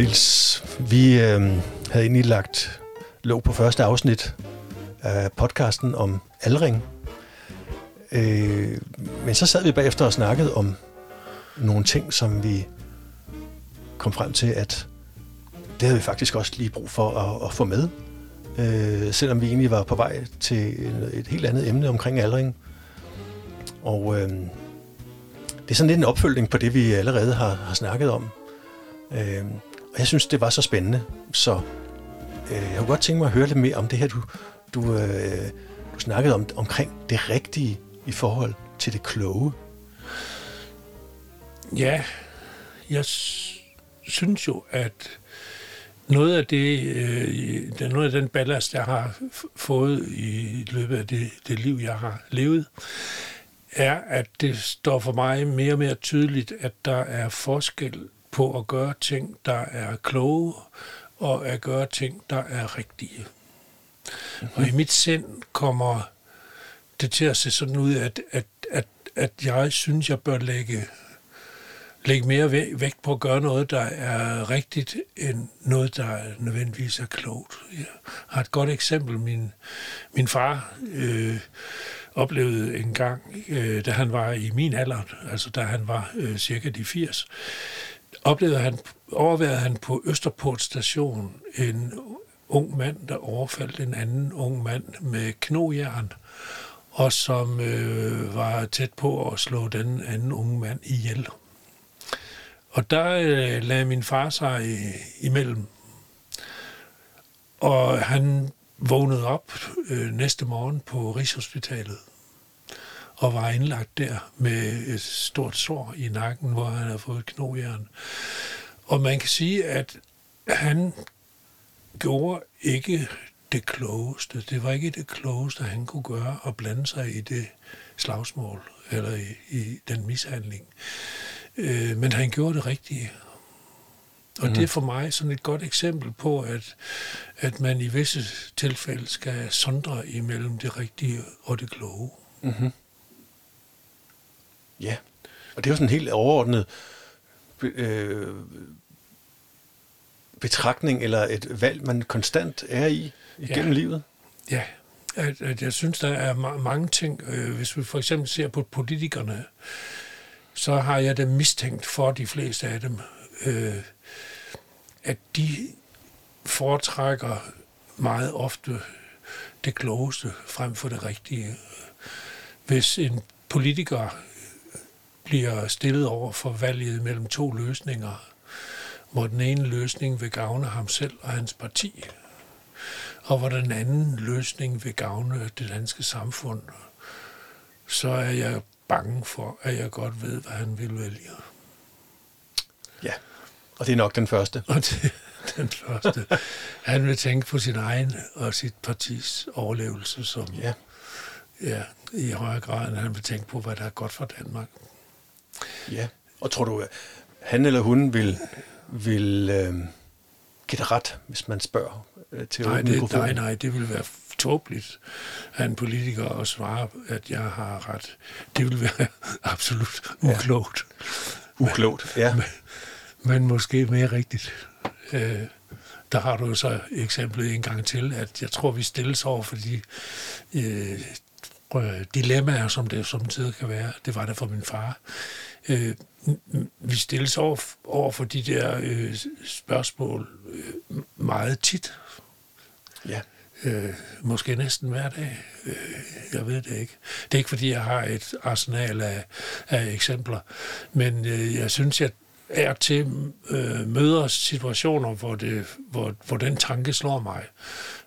Nils, vi øh, havde egentlig lagt låg på første afsnit af podcasten om aldring. Øh, men så sad vi bagefter og snakkede om nogle ting, som vi kom frem til, at det havde vi faktisk også lige brug for at, at få med. Øh, selvom vi egentlig var på vej til et, et helt andet emne omkring aldring. Og øh, det er sådan lidt en opfølgning på det, vi allerede har, har snakket om. Øh, og jeg synes, det var så spændende, så øh, jeg kunne godt tænke mig at høre lidt mere om det her, du, du, øh, du snakkede om omkring det rigtige i forhold til det kloge. Ja, jeg synes jo, at noget af det, øh, noget af den ballast, jeg har fået i løbet af det, det liv, jeg har levet, er, at det står for mig mere og mere tydeligt, at der er forskel på at gøre ting, der er kloge, og at gøre ting, der er rigtige. Mm-hmm. Og i mit sind kommer det til at se sådan ud, at, at, at, at jeg synes, jeg bør lægge, lægge mere vægt på at gøre noget, der er rigtigt, end noget, der nødvendigvis er klogt. Jeg har et godt eksempel. Min, min far øh, oplevede en gang, øh, da han var i min alder, altså da han var øh, cirka de 80, oplevede han, overværede han på Østerport station en ung mand, der overfaldt en anden ung mand med knojern, og som øh, var tæt på at slå den anden unge mand ihjel. Og der øh, lagde min far sig i, imellem. Og han vågnede op øh, næste morgen på Rigshospitalet og var indlagt der med et stort sår i nakken, hvor han havde fået knojern. Og man kan sige, at han gjorde ikke det klogeste. Det var ikke det klogeste, han kunne gøre at blande sig i det slagsmål eller i, i den mishandling. Øh, men han gjorde det rigtige. Og mm. det er for mig sådan et godt eksempel på, at, at man i visse tilfælde skal sondre imellem det rigtige og det kloge. Mm-hmm. Ja, og det er jo sådan en helt overordnet øh, betragtning eller et valg, man konstant er i igennem ja. livet. Ja, at, at jeg synes, der er ma- mange ting. Øh, hvis vi for eksempel ser på politikerne, så har jeg dem mistænkt for de fleste af dem, øh, at de foretrækker meget ofte det klogeste frem for det rigtige. Hvis en politiker bliver stillet over for valget mellem to løsninger, hvor den ene løsning vil gavne ham selv og hans parti, og hvor den anden løsning vil gavne det danske samfund, så er jeg bange for, at jeg godt ved, hvad han vil vælge. Ja, og det er nok den første. Og det den første. Han vil tænke på sin egen og sit partis overlevelse, som ja. Ja, i højere grad, end han vil tænke på, hvad der er godt for Danmark. Ja, og tror du, han eller hun vil, vil øh, give det ret, hvis man spørger øh, til nej, det, nej, nej, det vil være tåbeligt af en politiker at svare, at jeg har ret. Det vil være absolut uklogt. Ja. Uklogt, ja. Men, men måske mere rigtigt. Øh, der har du så eksemplet en gang til, at jeg tror, vi stilles over for de øh, dilemmaer, som det som tid kan være. Det var det for min far øh, vi stilles over, over for de der øh, spørgsmål øh, meget tit. Ja. Øh, måske næsten hver dag. Øh, jeg ved det ikke. Det er ikke, fordi jeg har et arsenal af, af eksempler, men øh, jeg synes, jeg er til øh, møder situationer, hvor, det, hvor, hvor den tanke slår mig,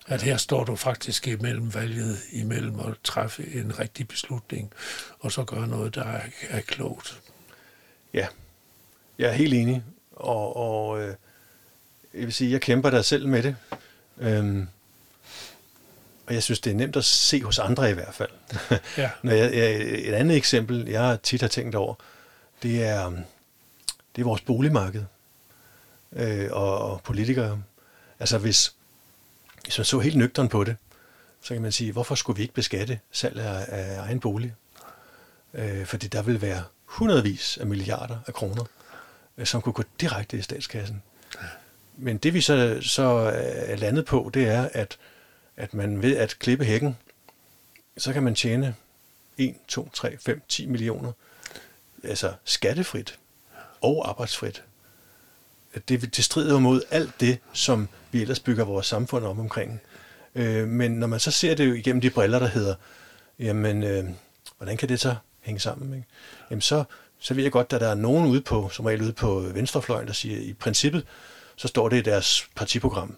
at her står du faktisk imellem valget, imellem at træffe en rigtig beslutning, og så gøre noget, der er, er klogt. Ja, jeg er helt enig, og, og øh, jeg vil sige, jeg kæmper der selv med det. Øhm, og jeg synes, det er nemt at se hos andre i hvert fald. Ja. Når jeg, jeg, et andet eksempel, jeg tit har tænkt over, det er, det er vores boligmarked øh, og, og politikere. Altså hvis, hvis man så helt nøgteren på det, så kan man sige, hvorfor skulle vi ikke beskatte salg af, af egen bolig? Øh, fordi der vil være hundredvis af milliarder af kroner, øh, som kunne gå direkte i statskassen. Men det vi så, så øh, er landet på, det er, at, at man ved at klippe hækken, så kan man tjene 1, 2, 3, 5, 10 millioner, altså skattefrit og arbejdsfrit. Det, det strider jo mod alt det, som vi ellers bygger vores samfund om omkring. Øh, men når man så ser det jo igennem de briller, der hedder, jamen, øh, hvordan kan det så hænge sammen? Ikke? Jamen så, så ved jeg godt, at der er nogen ude på, som regel ude på venstrefløjen, der siger, at i princippet, så står det i deres partiprogram,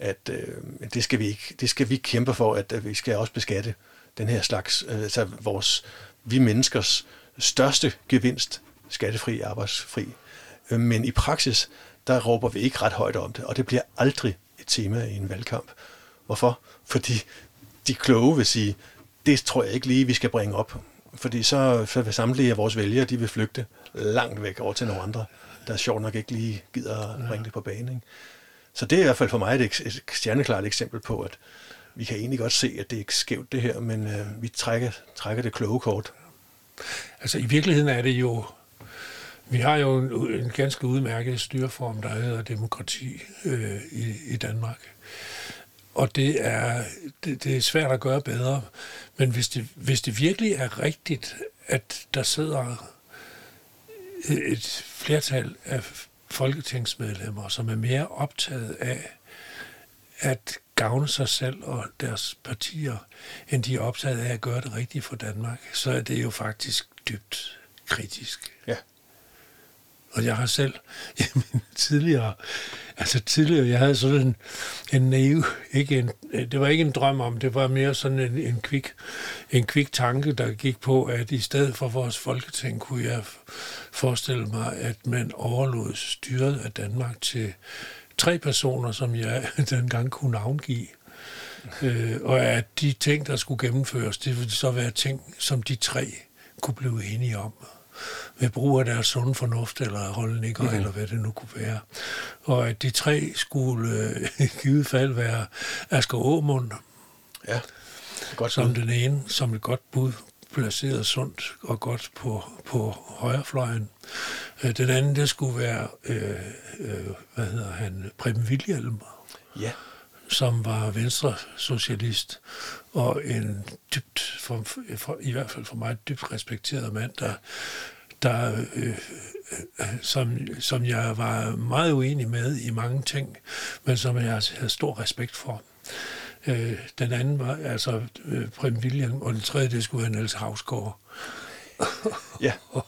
at øh, det, skal vi ikke, det skal vi kæmpe for, at, at vi skal også beskatte den her slags, øh, altså vores, vi menneskers største gevinst, skattefri, arbejdsfri. Øh, men i praksis, der råber vi ikke ret højt om det, og det bliver aldrig et tema i en valgkamp. Hvorfor? Fordi de kloge vil sige, det tror jeg ikke lige, vi skal bringe op. Fordi så, så vil samtlige af vores vælgere, de vil flygte langt væk over til nogle andre, der sjovt nok ikke lige gider at bringe det på banen. Ikke? Så det er i hvert fald for mig et, et stjerneklart eksempel på, at vi kan egentlig godt se, at det er ikke skævt det her, men øh, vi trækker, trækker det kloge kort. Altså i virkeligheden er det jo, vi har jo en, en ganske udmærket styreform, der hedder demokrati øh, i, i Danmark. Og det er, det, det er svært at gøre bedre. Men hvis det, hvis det virkelig er rigtigt, at der sidder et flertal af folketingsmedlemmer, som er mere optaget af at gavne sig selv og deres partier, end de er optaget af at gøre det rigtigt for Danmark, så er det jo faktisk dybt kritisk. Ja. Og jeg har selv jamen, tidligere, altså tidligere, jeg havde sådan en, en naiv, ikke en, det var ikke en drøm om, det var mere sådan en, en, kvik, en kvik tanke, der gik på, at i stedet for vores folketing, kunne jeg forestille mig, at man overlod styret af Danmark til tre personer, som jeg dengang kunne navngive. Øh, og at de ting, der skulle gennemføres, det ville så være ting, som de tre kunne blive enige om ved brug af deres sunde fornuft eller holdninger, mm-hmm. eller hvad det nu kunne være. Og at de tre skulle øh, i givet fald være Asger Aumund, ja, godt som den ene, som et godt bud, placeret sundt og godt på, på højrefløjen. Øh, den anden, det skulle være, øh, øh, hvad hedder han, Preben Wilhjelm. Ja som var venstre socialist og en dybt, for, for, i hvert fald for mig, dybt respekteret mand, der, der øh, øh, som, som jeg var meget uenig med i mange ting, men som jeg havde stor respekt for. Øh, den anden var altså øh, Prem William, og den tredje, det skulle være Niels Havsgaard. ja. og,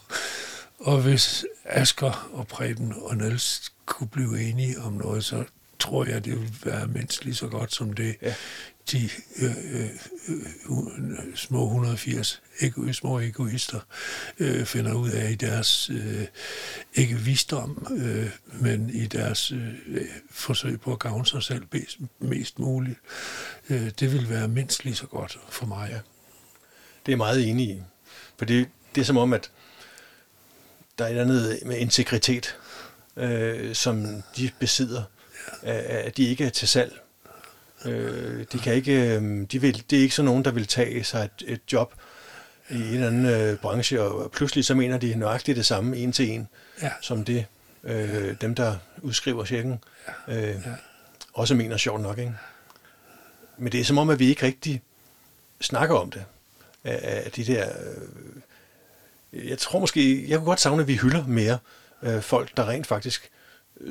og hvis Asker og Preben og Niels kunne blive enige om noget, så tror jeg, det vil være mindst lige så godt som det, ja. de øh, øh, øh, små 180 ego, små egoister øh, finder ud af i deres, øh, ikke visdom, øh, men i deres øh, forsøg på at gavne sig selv mest, mest muligt. Øh, det vil være mindst lige så godt for mig. Ja. Det er meget enig i. For det, det er som om, at der er et andet med integritet, øh, som de besidder, at de ikke er til salg. Øh, de kan ikke, øh, de vil, det er ikke sådan nogen, der vil tage sig et, et job i en eller anden øh, branche, og pludselig så mener de nøjagtigt det samme en til en, ja. som det øh, dem, der udskriver checken, øh, ja. også mener sjovt nok. Ikke? Men det er som om, at vi ikke rigtig snakker om det. Af, af de der... Øh, jeg tror måske... Jeg kunne godt savne, at vi hylder mere øh, folk, der rent faktisk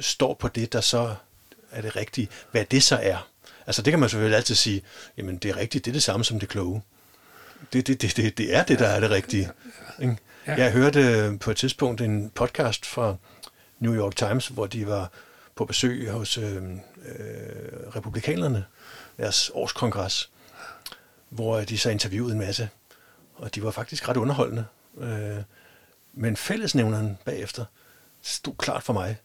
står på det, der så er det rigtige. Hvad det så er. Altså det kan man selvfølgelig altid sige, jamen det er rigtigt, det er det samme som det kloge. Det, det, det, det, det er det, der er det rigtige. Ikke? Jeg hørte øh, på et tidspunkt en podcast fra New York Times, hvor de var på besøg hos øh, øh, republikanerne, deres årskongres, hvor de så interviewede en masse, og de var faktisk ret underholdende. Øh, men fællesnævneren bagefter stod klart for mig.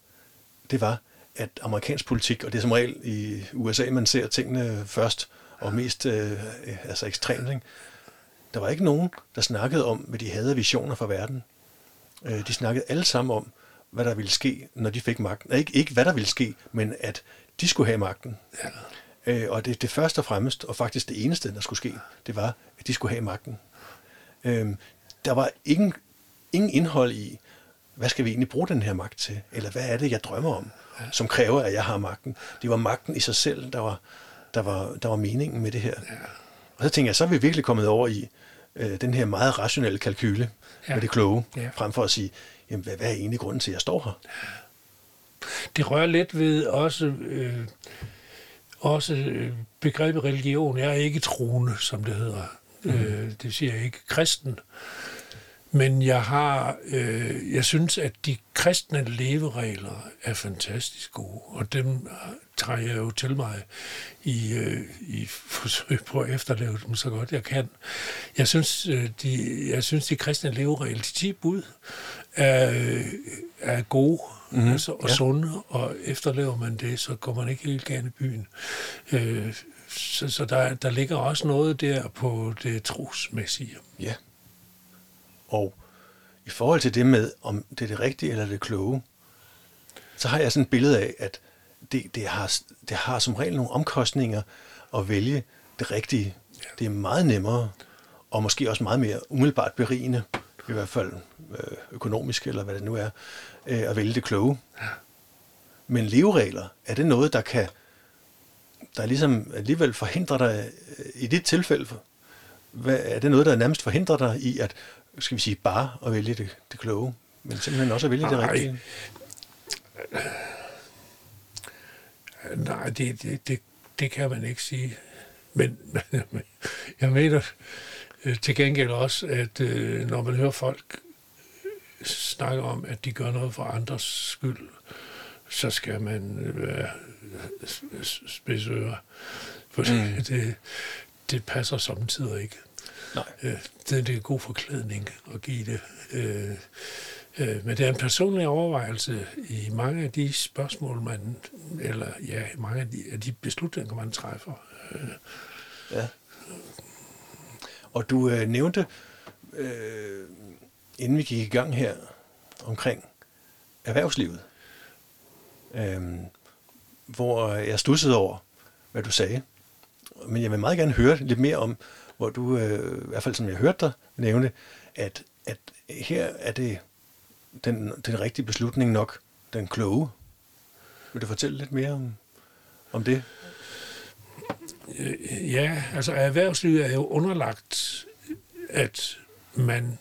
Det var, at amerikansk politik, og det er som regel i USA, man ser tingene først og mest øh, altså ekstremt, ikke? der var ikke nogen, der snakkede om, hvad de havde visioner for verden. Øh, de snakkede alle sammen om, hvad der ville ske, når de fik magten. Ikke, ikke hvad der ville ske, men at de skulle have magten. Ja. Øh, og det, det første og fremmest, og faktisk det eneste, der skulle ske, det var, at de skulle have magten. Øh, der var ingen, ingen indhold i, hvad skal vi egentlig bruge den her magt til? Eller hvad er det, jeg drømmer om, som kræver, at jeg har magten? Det var magten i sig selv, der var, der var, der var meningen med det her. Ja. Og så tænker jeg, så er vi virkelig kommet over i øh, den her meget rationelle kalkyle ja. med det kloge, ja. frem for at sige, jamen, hvad, hvad er egentlig grunden til, at jeg står her? Det rører lidt ved også, øh, også øh, begrebet religion. Jeg er ikke troende, som det hedder. Mm. Øh, det siger jeg ikke kristen. Men jeg har, øh, jeg synes, at de kristne leveregler er fantastisk gode, og dem tager jeg jo til mig i, øh, i forsøg på at efterleve dem så godt jeg kan. Jeg synes, øh, de, jeg synes, de kristne leveregler, de 10 bud, er, er gode mm-hmm. altså, og ja. sunde, og efterlever man det, så går man ikke helt gerne i byen. Øh, så så der, der ligger også noget der på det trosmæssige. Ja. Og i forhold til det med, om det er det rigtige eller det kloge, så har jeg sådan et billede af, at det, det, har, det har som regel nogle omkostninger at vælge det rigtige. Ja. Det er meget nemmere, og måske også meget mere umiddelbart berigende, i hvert fald øh, økonomisk, eller hvad det nu er, øh, at vælge det kloge. Ja. Men leveregler, er det noget, der kan der ligesom alligevel forhindrer dig øh, i dit tilfælde? Hvad, er det noget, der nærmest forhindrer dig i at skal vi sige, bare at vælge det, det kloge, men simpelthen også at vælge Ej. det rigtige? Nej, det, det, det, det kan man ikke sige. Men, jeg mener øh, til gengæld også, at øh, når man hører folk snakke om, at de gør noget for andres skyld, så skal man være spidsører. For mm. det, det passer samtidig ikke. Nej. Øh, det, det er god forklædning at give det. Øh, øh, men det er en personlig overvejelse i mange af de spørgsmål, man, eller ja, mange af de, af de beslutninger, man træffer. Øh. Ja. Og du øh, nævnte, øh, inden vi gik i gang her, omkring erhvervslivet, øh, hvor jeg stussede over, hvad du sagde. Men jeg vil meget gerne høre lidt mere om, hvor du, øh, i hvert fald som jeg hørte dig nævne, at, at her er det den, den rigtige beslutning nok, den kloge. Vil du fortælle lidt mere om, om det? Øh, ja, altså erhvervslivet er jo underlagt, at man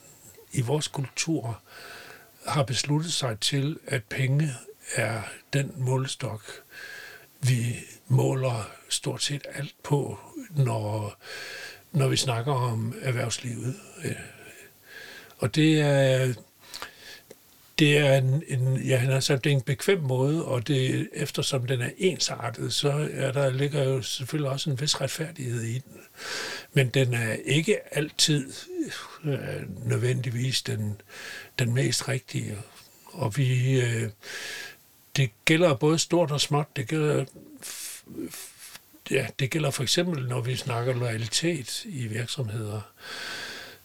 i vores kultur har besluttet sig til, at penge er den målestok, vi måler stort set alt på, når når vi snakker om erhvervslivet. Øh, og det er, det er en, en, ja, han har sagt, det er en bekvem måde, og det, eftersom den er ensartet, så er der ligger jo selvfølgelig også en vis retfærdighed i den. Men den er ikke altid øh, nødvendigvis den, den mest rigtige. Og vi, øh, det gælder både stort og småt. Det gælder ja, det gælder for eksempel, når vi snakker loyalitet i virksomheder,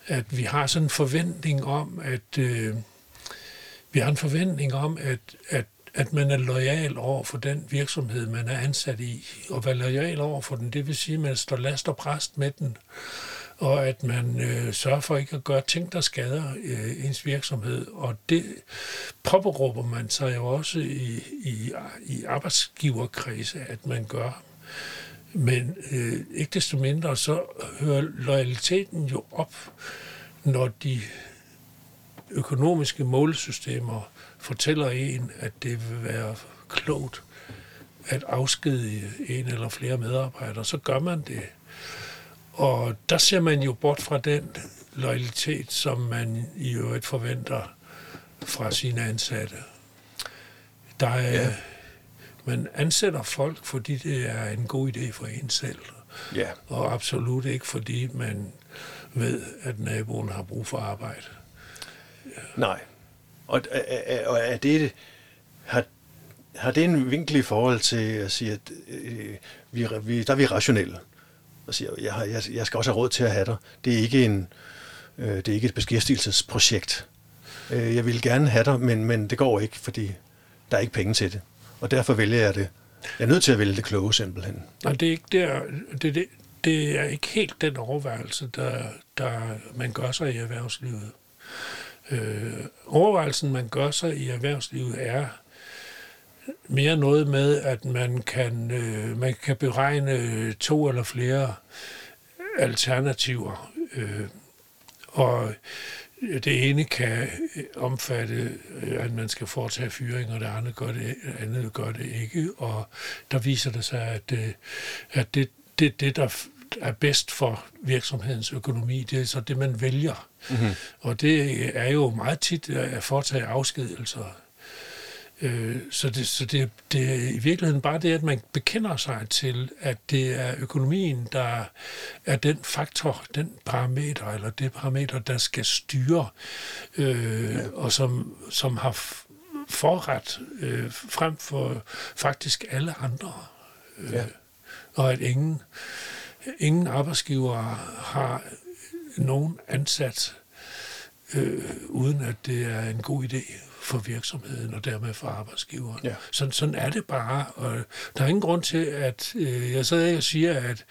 at vi har sådan en forventning om, at øh, vi har en forventning om, at, at, at man er lojal over for den virksomhed, man er ansat i. Og være lojal over for den, det vil sige, at man står last og præst med den, og at man øh, sørger for ikke at gøre ting, der skader øh, ens virksomhed. Og det påberåber man sig jo også i, i, i arbejdsgiverkredse, at man gør. Men øh, ikke desto mindre, så hører loyaliteten jo op, når de økonomiske målesystemer fortæller en, at det vil være klogt at afskedige en eller flere medarbejdere, så gør man det. Og der ser man jo bort fra den loyalitet, som man i øvrigt forventer fra sine ansatte. Der er, ja man ansætter folk, fordi det er en god idé for en selv. Ja. Og absolut ikke, fordi man ved, at naboen har brug for arbejde. Ja. Nej. Og, og er det, har, har det en vinkel i forhold til at sige, at øh, vi, vi, der er vi rationelle? Og siger, jeg, jeg, jeg skal også have råd til at have dig. Det er ikke, en, øh, det er ikke et beskæftigelsesprojekt. Øh, jeg vil gerne have dig, men, men det går ikke, fordi der er ikke penge til det og derfor vælger jeg det. Jeg er nødt til at vælge det kloge simpelthen. Nej, det er ikke der, det, det, det er ikke helt den overvejelse, der, der man gør sig i erhvervslivet. Øh, overvejelsen, man gør sig i erhvervslivet, er mere noget med, at man kan, øh, man kan beregne to eller flere alternativer. Øh, og det ene kan omfatte, at man skal foretage fyring, og det andet gør det, andet gør det ikke. Og der viser det sig, at, øh, at det, det, det, der er bedst for virksomhedens økonomi, det er så det, man vælger. Mm-hmm. Og det er jo meget tit at foretage afskedelser. Øh, så det, så det, det er i virkeligheden bare det, at man bekender sig til, at det er økonomien, der er den faktor, den parameter, eller det parameter, der skal styre, øh, ja. og som, som har forret øh, frem for faktisk alle andre. Øh, ja. Og at ingen, ingen arbejdsgiver har nogen ansat, øh, uden at det er en god idé for virksomheden og dermed for arbejdsgiveren. Ja. Sådan, sådan er det bare, og der er ingen grund til, at øh, jeg ikke og siger, at,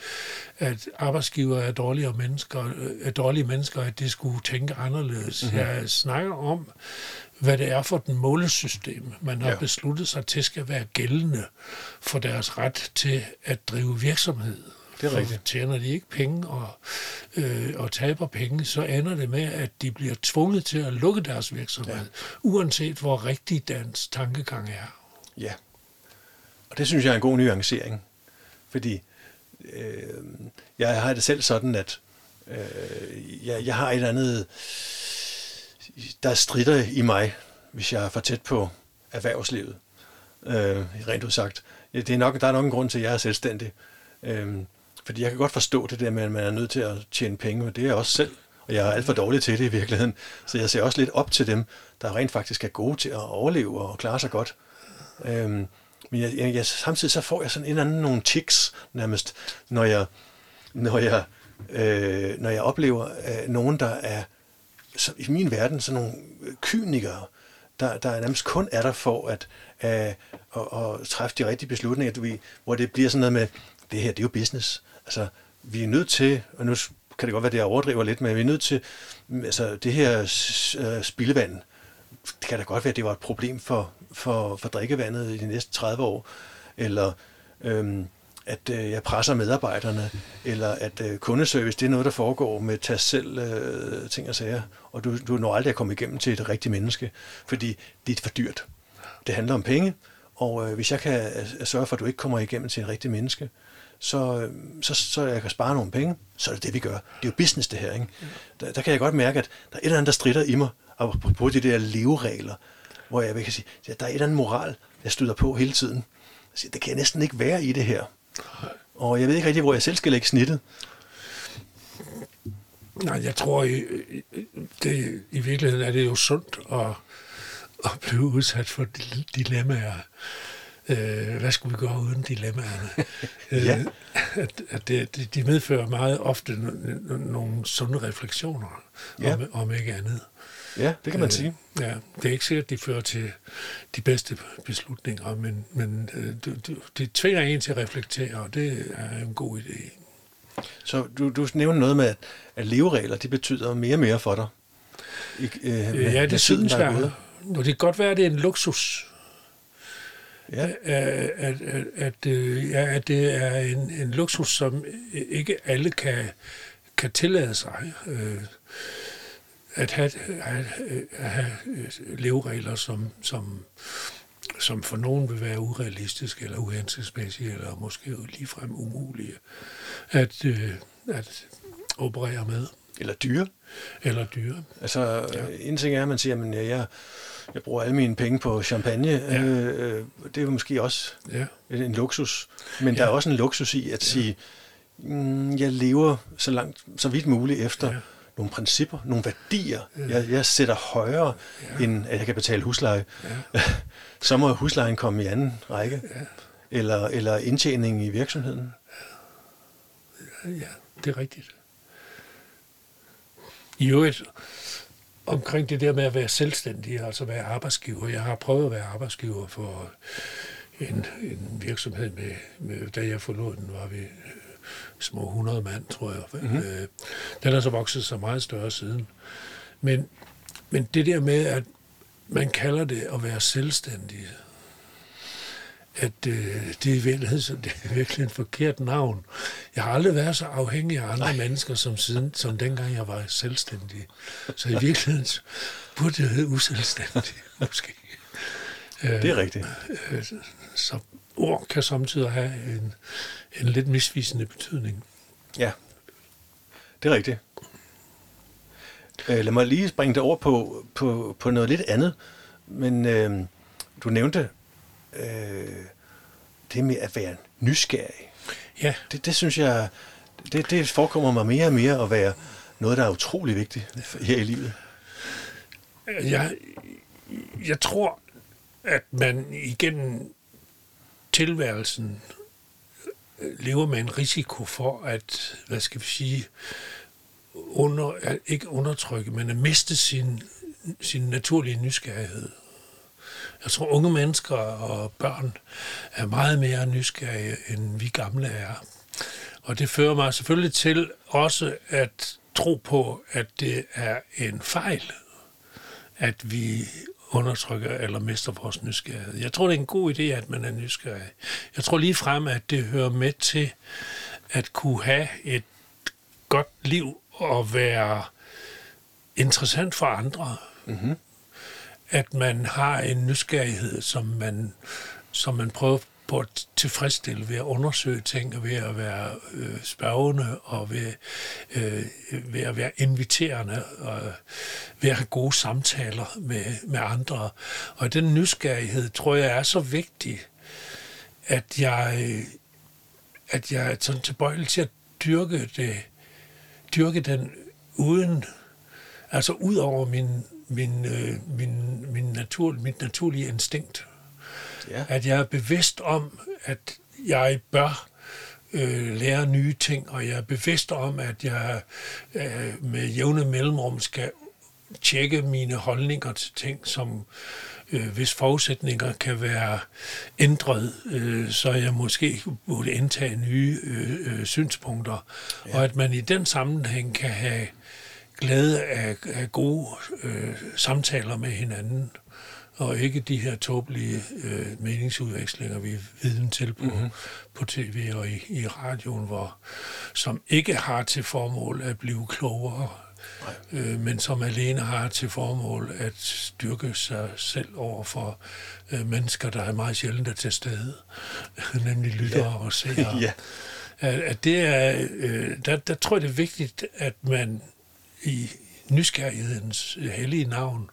at arbejdsgiver er dårlige mennesker, er dårlige mennesker, at de skulle tænke anderledes. Mm-hmm. Jeg snakker om, hvad det er for den målesystem, man har ja. besluttet sig til skal være gældende for deres ret til at drive virksomhed. Det er rigtigt. Tjener de ikke penge og, øh, og taber penge, så ender det med, at de bliver tvunget til at lukke deres virksomhed, ja. uanset hvor rigtig dans tankegang er. Ja, og det synes jeg er en god nuancering, fordi øh, jeg har det selv sådan, at øh, jeg, jeg har et andet, der strider i mig, hvis jeg er for tæt på erhvervslivet, øh, rent udsagt. Det er nok, der er nok en grund til, at jeg er selvstændig. Øh, fordi jeg kan godt forstå det der med, at man er nødt til at tjene penge, og det er jeg også selv. Og jeg er alt for dårlig til det i virkeligheden. Så jeg ser også lidt op til dem, der rent faktisk er gode til at overleve og klare sig godt. Øhm, men jeg, jeg, jeg, samtidig så får jeg sådan en eller anden nogle tics nærmest, når jeg, når jeg, øh, når jeg oplever øh, nogen, der er så, i min verden sådan nogle kynikere, der, der nærmest kun er der for at, øh, at, at træffe de rigtige beslutninger, du ved, hvor det bliver sådan noget med, det her det er jo business. Altså, vi er nødt til, og nu kan det godt være, at jeg overdriver lidt, men vi er nødt til, altså det her øh, spildevand, det kan da godt være, at det var et problem for, for, for drikkevandet i de næste 30 år, eller øhm, at øh, jeg presser medarbejderne, eller at øh, kundeservice, det er noget, der foregår med tag selv øh, ting og sager, og du, du når aldrig at komme igennem til et rigtigt menneske, fordi det er for dyrt. Det handler om penge, og øh, hvis jeg kan øh, sørge for, at du ikke kommer igennem til et rigtigt menneske, så, så, så jeg kan spare nogle penge, så er det det, vi gør. Det er jo business, det her. Ikke? Der, der kan jeg godt mærke, at der er et eller andet, der strider i mig, på de der leveregler, hvor jeg kan sige, at der er et eller andet moral, jeg støder på hele tiden. Jeg siger, det kan jeg næsten ikke være i det her. Og jeg ved ikke rigtig, hvor jeg selv skal lægge snittet. Nej, jeg tror, i, det, i virkeligheden er det jo sundt at, at blive udsat for dilemmaer øh, hvad skulle vi gøre uden dilemmaerne? ja. øh, at, at det, de medfører meget ofte nogle sunde refleksioner, ja. om, om ikke andet. Ja, det kan man øh, sige. Ja, det er ikke sikkert, at de fører til de bedste beslutninger, men, men øh, det, det tvinger en til at reflektere, og det er en god idé. Så du, du nævner noget med, at, at leveregler, de betyder mere og mere for dig? I, øh, ja, det synes jeg. Og det kan godt være, at det er en luksus, ja. Øh, at, at, at, at, ja, at det er en, en luksus, som ikke alle kan, kan tillade sig. Øh, at have, at, at have øh, leveregler, som, som, som for nogen vil være urealistiske eller uhensigtsmæssige, eller måske ligefrem umulige at, at operere med. Eller dyre. Eller dyre. Altså, ja. en ting er, at man siger, at jeg, jeg bruger alle mine penge på champagne. Ja. Øh, øh det er måske også ja. en luksus. Men ja. der er også en luksus i at sige, mm, jeg lever så langt, så vidt muligt efter ja. nogle principper, nogle værdier. Ja. Jeg, jeg sætter højere, ja. end at jeg kan betale husleje. Ja. så må huslejen komme i anden række. Ja. Eller, eller indtjening i virksomheden. Ja, ja det er rigtigt. I øvrigt, omkring det der med at være selvstændig, altså være arbejdsgiver. Jeg har prøvet at være arbejdsgiver for en, en virksomhed, med, med, da jeg forlod den, var vi øh, små 100 mand, tror jeg. Mm-hmm. Øh, den har så vokset så meget større siden. Men Men det der med, at man kalder det at være selvstændig, at øh, det, er i virkeligheden, det er virkelig en forkert navn. Jeg har aldrig været så afhængig af andre Ej. mennesker, som, siden, som dengang jeg var selvstændig. Så i virkeligheden burde jeg hedde uselvstændig, måske. Det er rigtigt. Øh, så ord kan samtidig have en, en lidt misvisende betydning. Ja, det er rigtigt. Øh, lad mig lige springe det over på, på, på noget lidt andet. Men øh, du nævnte øh, det med at være nysgerrig. Ja. Det, det synes jeg, det, det forekommer mig mere og mere at være noget, der er utrolig vigtigt her i livet. Jeg, jeg tror, at man igennem tilværelsen lever med en risiko for at, hvad skal vi sige, under, ikke undertrykke, men at miste sin, sin naturlige nysgerrighed. Jeg tror, unge mennesker og børn er meget mere nysgerrige, end vi gamle er. Og det fører mig selvfølgelig til også at tro på, at det er en fejl, at vi undertrykker eller mister vores nysgerrighed. Jeg tror, det er en god idé, at man er nysgerrig. Jeg tror lige frem, at det hører med til at kunne have et godt liv og være interessant for andre. Mm-hmm. At man har en nysgerrighed, som man, som man prøver på at tilfredsstille ved at undersøge ting, og ved at være øh, spørgende, og ved, øh, ved at være inviterende, og ved at have gode samtaler med, med andre. Og den nysgerrighed, tror jeg, er så vigtig, at jeg, at jeg er sådan tilbøjelig til at dyrke, det, dyrke den uden, altså ud over min, min, øh, min, min natur, mit naturlige instinkt Ja. At jeg er bevidst om, at jeg bør øh, lære nye ting, og jeg er bevidst om, at jeg øh, med jævne mellemrum skal tjekke mine holdninger til ting, som øh, hvis forudsætninger kan være ændret, øh, så jeg måske burde indtage nye øh, øh, synspunkter, ja. og at man i den sammenhæng kan have glæde af, af gode øh, samtaler med hinanden og ikke de her tåbelige øh, meningsudvekslinger, vi er viden til på, mm-hmm. på tv og i, i radioen, hvor, som ikke har til formål at blive klogere, øh, men som alene har til formål at styrke sig selv over for øh, mennesker, der er meget sjældent er til stede, nemlig lyttere ja. og seere. ja. At, at det er, øh, der, der tror jeg, det er vigtigt, at man i nysgerrighedens hellige navn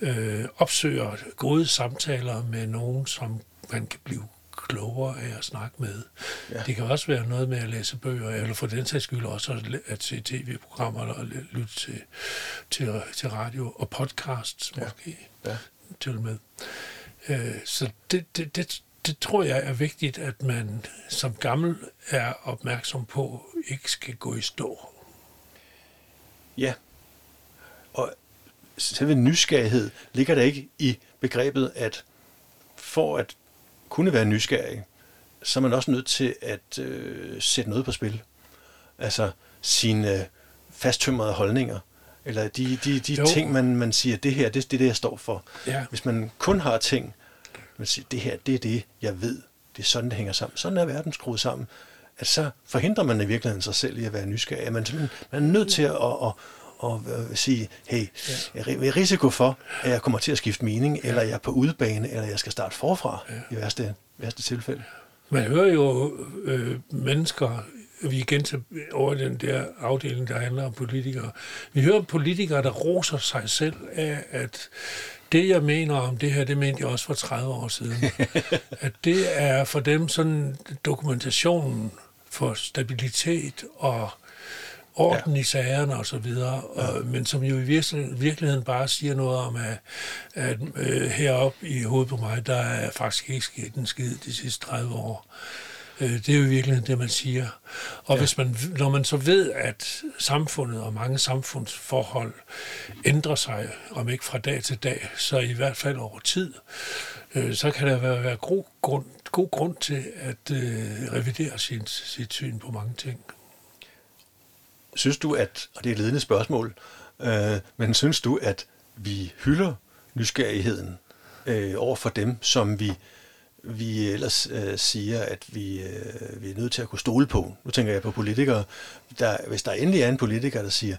øh, opsøger gode samtaler med nogen, som man kan blive klogere af at snakke med. Ja. Det kan også være noget med at læse bøger, eller for den sags skyld også at, se tv-programmer, eller lytte til, til, til radio og podcasts ja. måske ja. til og med. Øh, så det, det, det, det tror jeg er vigtigt, at man som gammel er opmærksom på, ikke skal gå i stå. Ja, og selve nysgerrighed ligger der ikke i begrebet, at for at kunne være nysgerrig, så er man også nødt til at øh, sætte noget på spil. Altså sine fasttømrede holdninger, eller de, de, de ting, man, man siger, det her, det, det er det, jeg står for. Ja. Hvis man kun har ting, man siger, det her, det er det, jeg ved, det er sådan, det hænger sammen. Sådan er verden skruet sammen. At så forhindrer man i virkeligheden sig selv i at være nysgerrig. Man, man er nødt til at, at, at, og øh, sige, hey, jeg er risiko for, at jeg kommer til at skifte mening, eller jeg er på udebane, eller jeg skal starte forfra ja. i værste, værste tilfælde. Man hører jo øh, mennesker, vi igen til, over den der afdeling, der handler om politikere. Vi hører politikere, der roser sig selv af, at det, jeg mener om det her, det mente jeg også for 30 år siden. at det er for dem sådan dokumentationen for stabilitet og orden ja. i sagerne og så videre, men som jo i virkeligheden bare siger noget om, at, at øh, heroppe i hovedet på mig, der er faktisk ikke sket en skid de sidste 30 år. Øh, det er jo i virkeligheden det, man siger. Og ja. hvis man, når man så ved, at samfundet og mange samfundsforhold ændrer sig, om ikke fra dag til dag, så i hvert fald over tid, øh, så kan der være, være god, grund, god grund til at øh, revidere sin, sit syn på mange ting. Synes du, at, og det er et ledende spørgsmål, øh, men synes du, at vi hylder nysgerrigheden øh, over for dem, som vi, vi ellers øh, siger, at vi, øh, vi er nødt til at kunne stole på. Nu tænker jeg på politikere. Der, hvis der endelig er en politiker, der siger,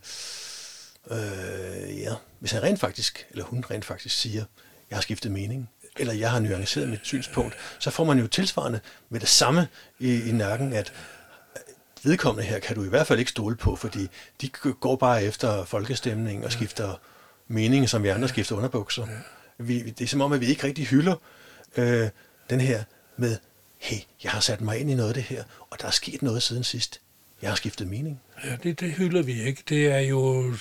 øh, ja, hvis han rent faktisk, eller hun rent faktisk siger, jeg har skiftet mening, eller jeg har nuanceret mit synspunkt, så får man jo tilsvarende med det samme i, i nakken, at vedkommende her kan du i hvert fald ikke stole på, fordi de går bare efter folkestemning og skifter mening, som vi andre skifter underbukser. Vi, det er som om, at vi ikke rigtig hylder øh, den her med, hey, jeg har sat mig ind i noget af det her, og der er sket noget siden sidst. Jeg har skiftet mening. Ja, det, det hylder vi ikke. Det er jo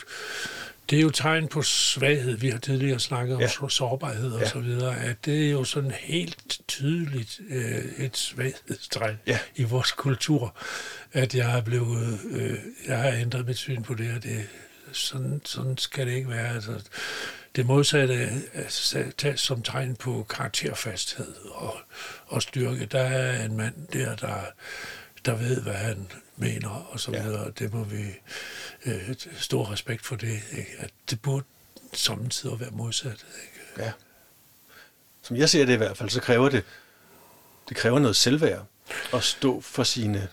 det er jo tegn på svaghed. Vi har tidligere snakket om ja. sårbarhed og ja. så videre. At det er jo sådan helt tydeligt øh, et svaghedstegn ja. i vores kultur, at jeg har blevet, øh, jeg har ændret mit syn på det, og det, sådan, sådan skal det ikke være. Altså, det modsatte tages som tegn på karakterfasthed og, og styrke. Der er en mand der, der, der ved, hvad han mener, og så videre. Ja. Det må vi øh, stor respekt for det. Ikke? At det burde samtidig være modsat. Ikke? Ja. Som jeg ser det i hvert fald, så kræver det, det kræver noget selvværd at stå for sine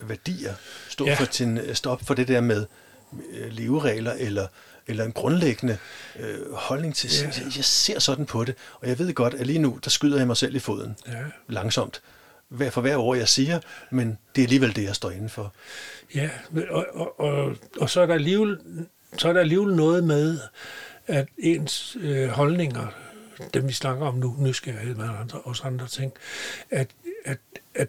værdier. Stå, ja. for, sin, stå op for det der med øh, leveregler eller eller en grundlæggende øh, holdning til, ja. jeg, jeg ser sådan på det, og jeg ved godt, at lige nu, der skyder jeg mig selv i foden, ja. langsomt, hver, for hver ord, jeg siger, men det er alligevel det, jeg står inden for. Ja, og, og, og, og så er der alligevel, så er der alligevel noget med, at ens øh, holdninger, dem vi snakker om nu, nysgerrighed med andre, også andre ting, at, at, at,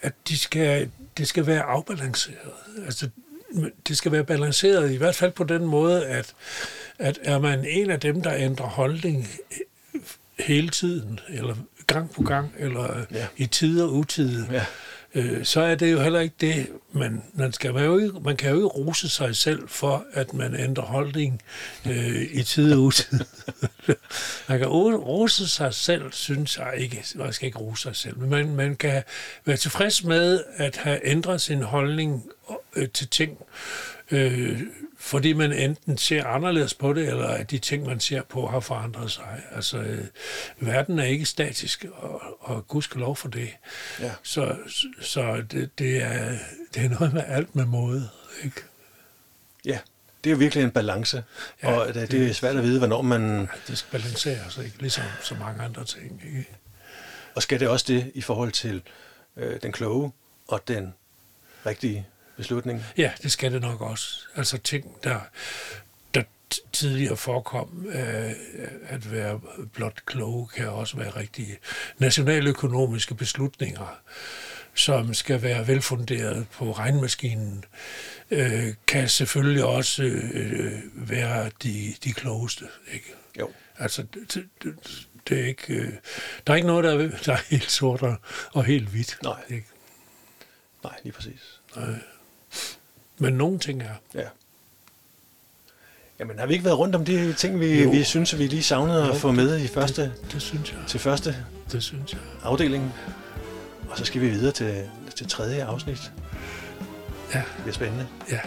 at de skal, det skal være afbalanceret. Altså, det skal være balanceret, i hvert fald på den måde, at, at er man en af dem, der ændrer holdning hele tiden, eller gang på gang, eller ja. i tid og utid, ja øh, så er det jo heller ikke det, man, man, skal være jo ikke, man kan jo ikke rose sig selv for, at man ændrer holdning øh, i tid og utid. man kan rose sig selv, synes jeg ikke, man skal ikke rose sig selv, men man, man kan være tilfreds med at have ændret sin holdning øh, til ting, øh, fordi man enten ser anderledes på det, eller at de ting, man ser på, har forandret sig. Altså, øh, verden er ikke statisk, og, og gud skal lov for det. Ja. Så, så det, det, er, det er noget med alt med måde. Ikke? Ja, det er virkelig en balance, ja, og det, det er svært at vide, hvornår man... Ja, det skal balanceres, ikke? ligesom så mange andre ting. Ikke? Og skal det også det i forhold til øh, den kloge og den rigtige beslutning? Ja, det skal det nok også. Altså ting, der, der tidligere forekom øh, at være blot kloge, kan også være rigtige nationaløkonomiske beslutninger, som skal være velfunderet på regnmaskinen, øh, kan selvfølgelig også øh, være de, de klogeste. Ikke? Jo. Altså, det, det, det er ikke, øh, der er ikke noget, der er, der er helt sort og, og helt hvidt. Nej. Ikke? Nej, lige præcis. Nej. Men nogle ting er. Ja. Jamen, har vi ikke været rundt om de ting, vi, vi synes, vi lige savnede jo, at få med i første, det, det synes jeg. til første det synes jeg. afdeling? Og så skal vi videre til, til tredje afsnit. Ja. Det er spændende. Ja.